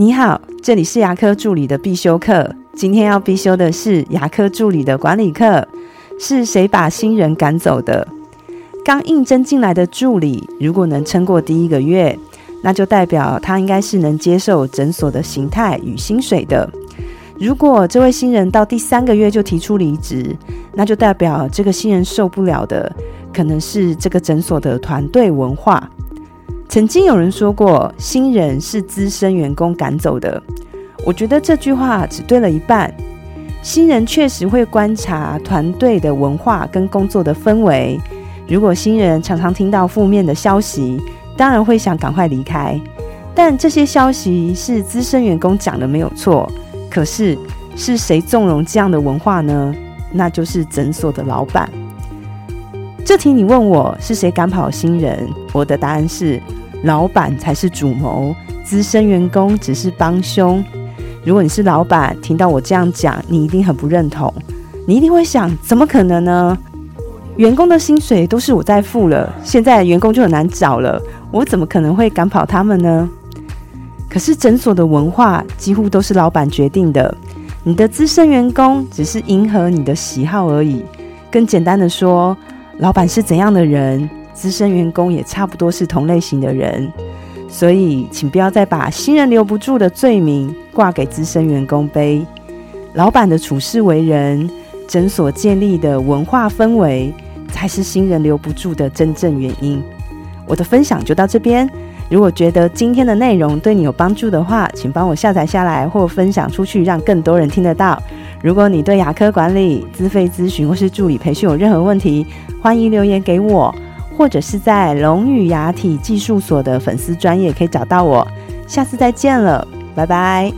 你好，这里是牙科助理的必修课。今天要必修的是牙科助理的管理课。是谁把新人赶走的？刚应征进来的助理，如果能撑过第一个月，那就代表他应该是能接受诊所的形态与薪水的。如果这位新人到第三个月就提出离职，那就代表这个新人受不了的，可能是这个诊所的团队文化。曾经有人说过，新人是资深员工赶走的。我觉得这句话只对了一半。新人确实会观察团队的文化跟工作的氛围。如果新人常常听到负面的消息，当然会想赶快离开。但这些消息是资深员工讲的没有错，可是是谁纵容这样的文化呢？那就是诊所的老板。这题你问我是谁赶跑新人，我的答案是。老板才是主谋，资深员工只是帮凶。如果你是老板，听到我这样讲，你一定很不认同。你一定会想：怎么可能呢？员工的薪水都是我在付了，现在员工就很难找了，我怎么可能会赶跑他们呢？可是诊所的文化几乎都是老板决定的，你的资深员工只是迎合你的喜好而已。更简单的说，老板是怎样的人？资深员工也差不多是同类型的人，所以请不要再把新人留不住的罪名挂给资深员工背。老板的处事为人，诊所建立的文化氛围，才是新人留不住的真正原因。我的分享就到这边。如果觉得今天的内容对你有帮助的话，请帮我下载下来或分享出去，让更多人听得到。如果你对牙科管理、资费咨询或是助理培训有任何问题，欢迎留言给我。或者是在龙语牙体技术所的粉丝专业可以找到我，下次再见了，拜拜。